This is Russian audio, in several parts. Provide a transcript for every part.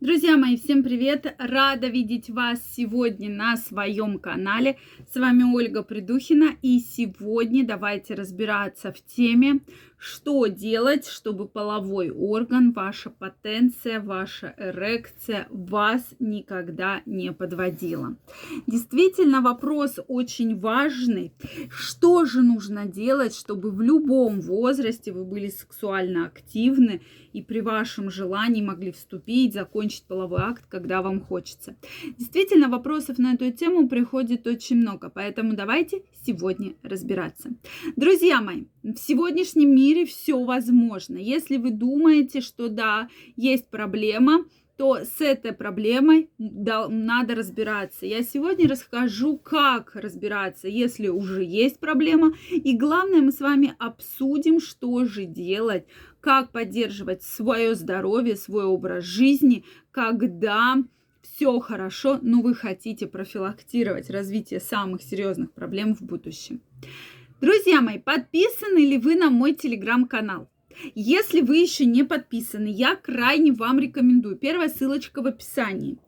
Друзья мои, всем привет! Рада видеть вас сегодня на своем канале. С вами Ольга Придухина. И сегодня давайте разбираться в теме, что делать, чтобы половой орган, ваша потенция, ваша эрекция вас никогда не подводила. Действительно, вопрос очень важный. Что же нужно делать, чтобы в любом возрасте вы были сексуально активны и при вашем желании могли вступить, закончить половой акт, когда вам хочется? Действительно, вопросов на эту тему приходит очень много, поэтому давайте сегодня разбираться. Друзья мои, в сегодняшнем мире все возможно. Если вы думаете, что да, есть проблема, то с этой проблемой надо разбираться. Я сегодня расскажу, как разбираться, если уже есть проблема. И главное, мы с вами обсудим, что же делать, как поддерживать свое здоровье, свой образ жизни, когда все хорошо, но вы хотите профилактировать развитие самых серьезных проблем в будущем. Друзья мои, подписаны ли вы на мой телеграм-канал? Если вы еще не подписаны, я крайне вам рекомендую. Первая ссылочка в описании.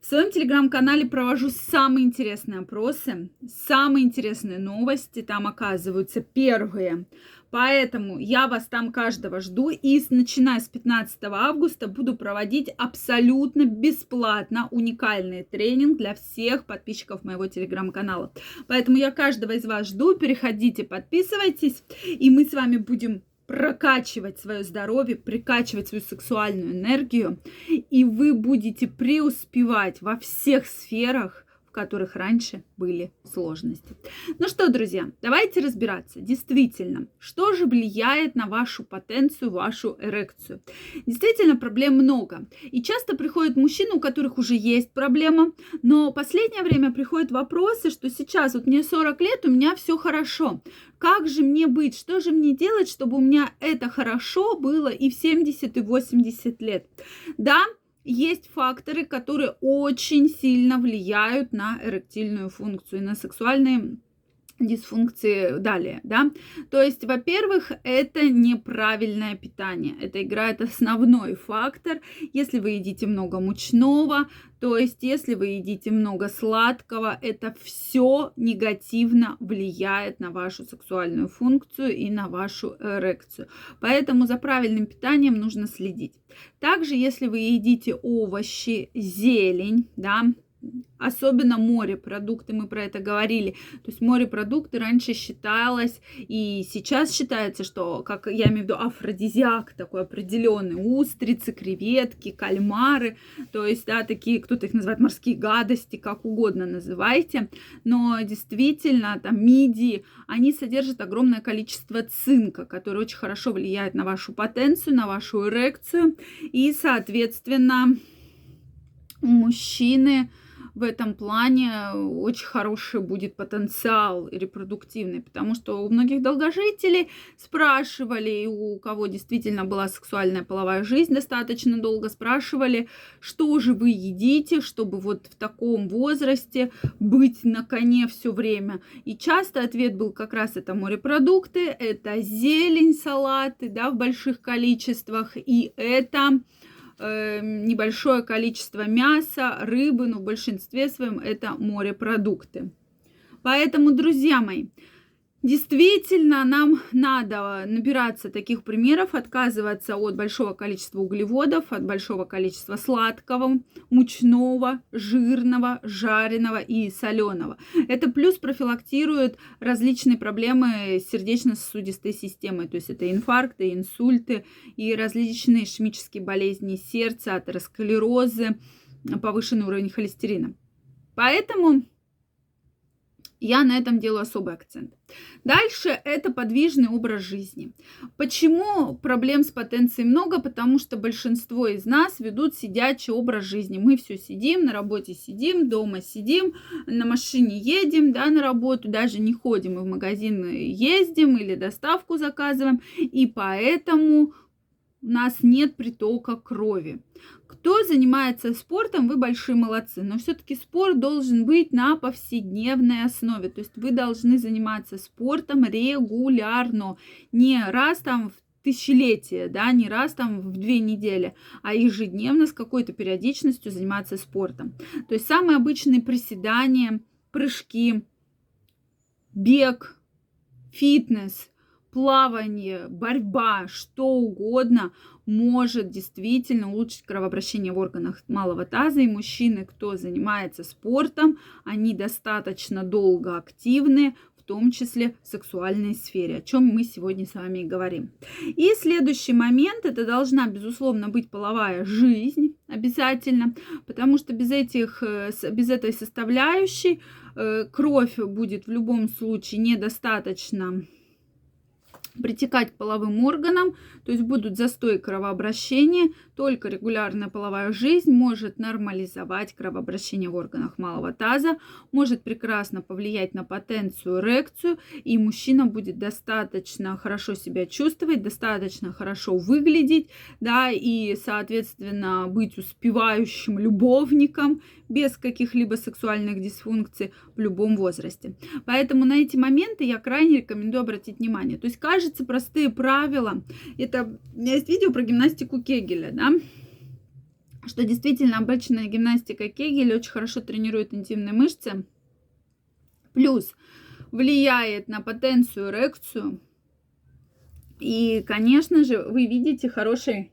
В своем телеграм-канале провожу самые интересные опросы, самые интересные новости там оказываются первые. Поэтому я вас там каждого жду. И начиная с 15 августа буду проводить абсолютно бесплатно уникальный тренинг для всех подписчиков моего телеграм-канала. Поэтому я каждого из вас жду. Переходите, подписывайтесь. И мы с вами будем прокачивать свое здоровье, прикачивать свою сексуальную энергию, и вы будете преуспевать во всех сферах, которых раньше были сложности. Ну что, друзья, давайте разбираться. Действительно, что же влияет на вашу потенцию, вашу эрекцию? Действительно, проблем много. И часто приходят мужчины, у которых уже есть проблема, но последнее время приходят вопросы, что сейчас вот мне 40 лет, у меня все хорошо. Как же мне быть? Что же мне делать, чтобы у меня это хорошо было и в 70, и 80 лет? Да, есть факторы, которые очень сильно влияют на эректильную функцию, на сексуальные дисфункции далее, да. То есть, во-первых, это неправильное питание. Это играет основной фактор. Если вы едите много мучного, то есть, если вы едите много сладкого, это все негативно влияет на вашу сексуальную функцию и на вашу эрекцию. Поэтому за правильным питанием нужно следить. Также, если вы едите овощи, зелень, да, Особенно морепродукты, мы про это говорили. То есть морепродукты раньше считалось, и сейчас считается, что, как я имею в виду, афродизиак такой определенный, устрицы, креветки, кальмары, то есть, да, такие, кто-то их называет морские гадости, как угодно называйте, но действительно, там, мидии, они содержат огромное количество цинка, который очень хорошо влияет на вашу потенцию, на вашу эрекцию, и, соответственно, у мужчины в этом плане очень хороший будет потенциал репродуктивный, потому что у многих долгожителей спрашивали, у кого действительно была сексуальная половая жизнь достаточно долго, спрашивали, что же вы едите, чтобы вот в таком возрасте быть на коне все время. И часто ответ был как раз это морепродукты, это зелень, салаты, да, в больших количествах, и это э, небольшое количество мяса, рыбы, но в большинстве своем это морепродукты. Поэтому, друзья мои, Действительно, нам надо набираться таких примеров, отказываться от большого количества углеводов, от большого количества сладкого, мучного, жирного, жареного и соленого. Это плюс профилактирует различные проблемы сердечно-сосудистой системы, то есть это инфаркты, инсульты и различные ишемические болезни сердца, атеросклерозы, повышенный уровень холестерина. Поэтому я на этом делаю особый акцент. Дальше это подвижный образ жизни. Почему проблем с потенцией много? Потому что большинство из нас ведут сидячий образ жизни. Мы все сидим, на работе сидим, дома сидим, на машине едем, да, на работу, даже не ходим, мы в магазин ездим или доставку заказываем. И поэтому у нас нет притока крови. Кто занимается спортом, вы большие молодцы, но все-таки спорт должен быть на повседневной основе. То есть вы должны заниматься спортом регулярно, не раз там в тысячелетия, да, не раз там в две недели, а ежедневно с какой-то периодичностью заниматься спортом. То есть самые обычные приседания, прыжки, бег, фитнес, плавание, борьба, что угодно может действительно улучшить кровообращение в органах малого таза. И мужчины, кто занимается спортом, они достаточно долго активны, в том числе в сексуальной сфере, о чем мы сегодня с вами и говорим. И следующий момент, это должна, безусловно, быть половая жизнь обязательно, потому что без, этих, э, без этой составляющей э, кровь будет в любом случае недостаточно притекать к половым органам, то есть будут застой кровообращения, только регулярная половая жизнь может нормализовать кровообращение в органах малого таза, может прекрасно повлиять на потенцию, эрекцию, и мужчина будет достаточно хорошо себя чувствовать, достаточно хорошо выглядеть, да, и, соответственно, быть успевающим любовником без каких-либо сексуальных дисфункций в любом возрасте. Поэтому на эти моменты я крайне рекомендую обратить внимание. То есть, кажется, простые правила. Это у меня есть видео про гимнастику Кегеля, да, что действительно обычная гимнастика Кегеля очень хорошо тренирует интимные мышцы, плюс влияет на потенцию, эрекцию. И, конечно же, вы видите хороший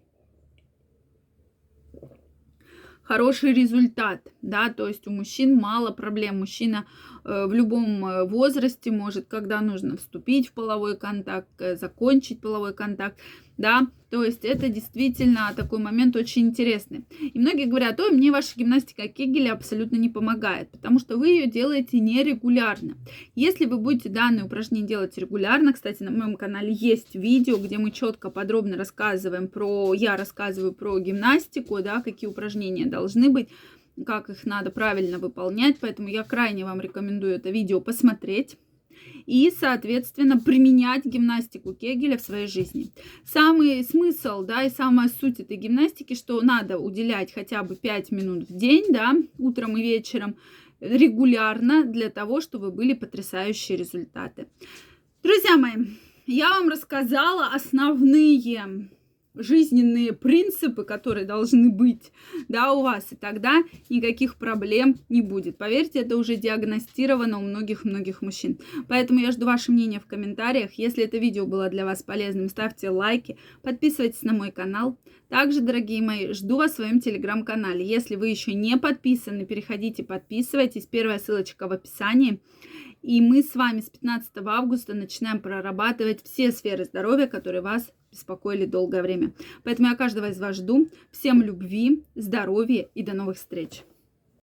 хороший результат, да, то есть у мужчин мало проблем, мужчина э, в любом э, возрасте может, когда нужно вступить в половой контакт, э, закончить половой контакт, да, то есть это действительно такой момент очень интересный. И многие говорят, ой, мне ваша гимнастика Кегеля абсолютно не помогает, потому что вы ее делаете нерегулярно. Если вы будете данное упражнение делать регулярно, кстати, на моем канале есть видео, где мы четко, подробно рассказываем про, я рассказываю про гимнастику, да, какие упражнения должны быть, как их надо правильно выполнять, поэтому я крайне вам рекомендую это видео посмотреть и, соответственно, применять гимнастику Кегеля в своей жизни. Самый смысл, да, и самая суть этой гимнастики, что надо уделять хотя бы 5 минут в день, да, утром и вечером, регулярно для того, чтобы были потрясающие результаты. Друзья мои, я вам рассказала основные жизненные принципы, которые должны быть, да, у вас, и тогда никаких проблем не будет. Поверьте, это уже диагностировано у многих-многих мужчин. Поэтому я жду ваше мнение в комментариях. Если это видео было для вас полезным, ставьте лайки, подписывайтесь на мой канал. Также, дорогие мои, жду вас в своем телеграм-канале. Если вы еще не подписаны, переходите, подписывайтесь. Первая ссылочка в описании. И мы с вами с 15 августа начинаем прорабатывать все сферы здоровья, которые вас беспокоили долгое время. Поэтому я каждого из вас жду. Всем любви, здоровья и до новых встреч!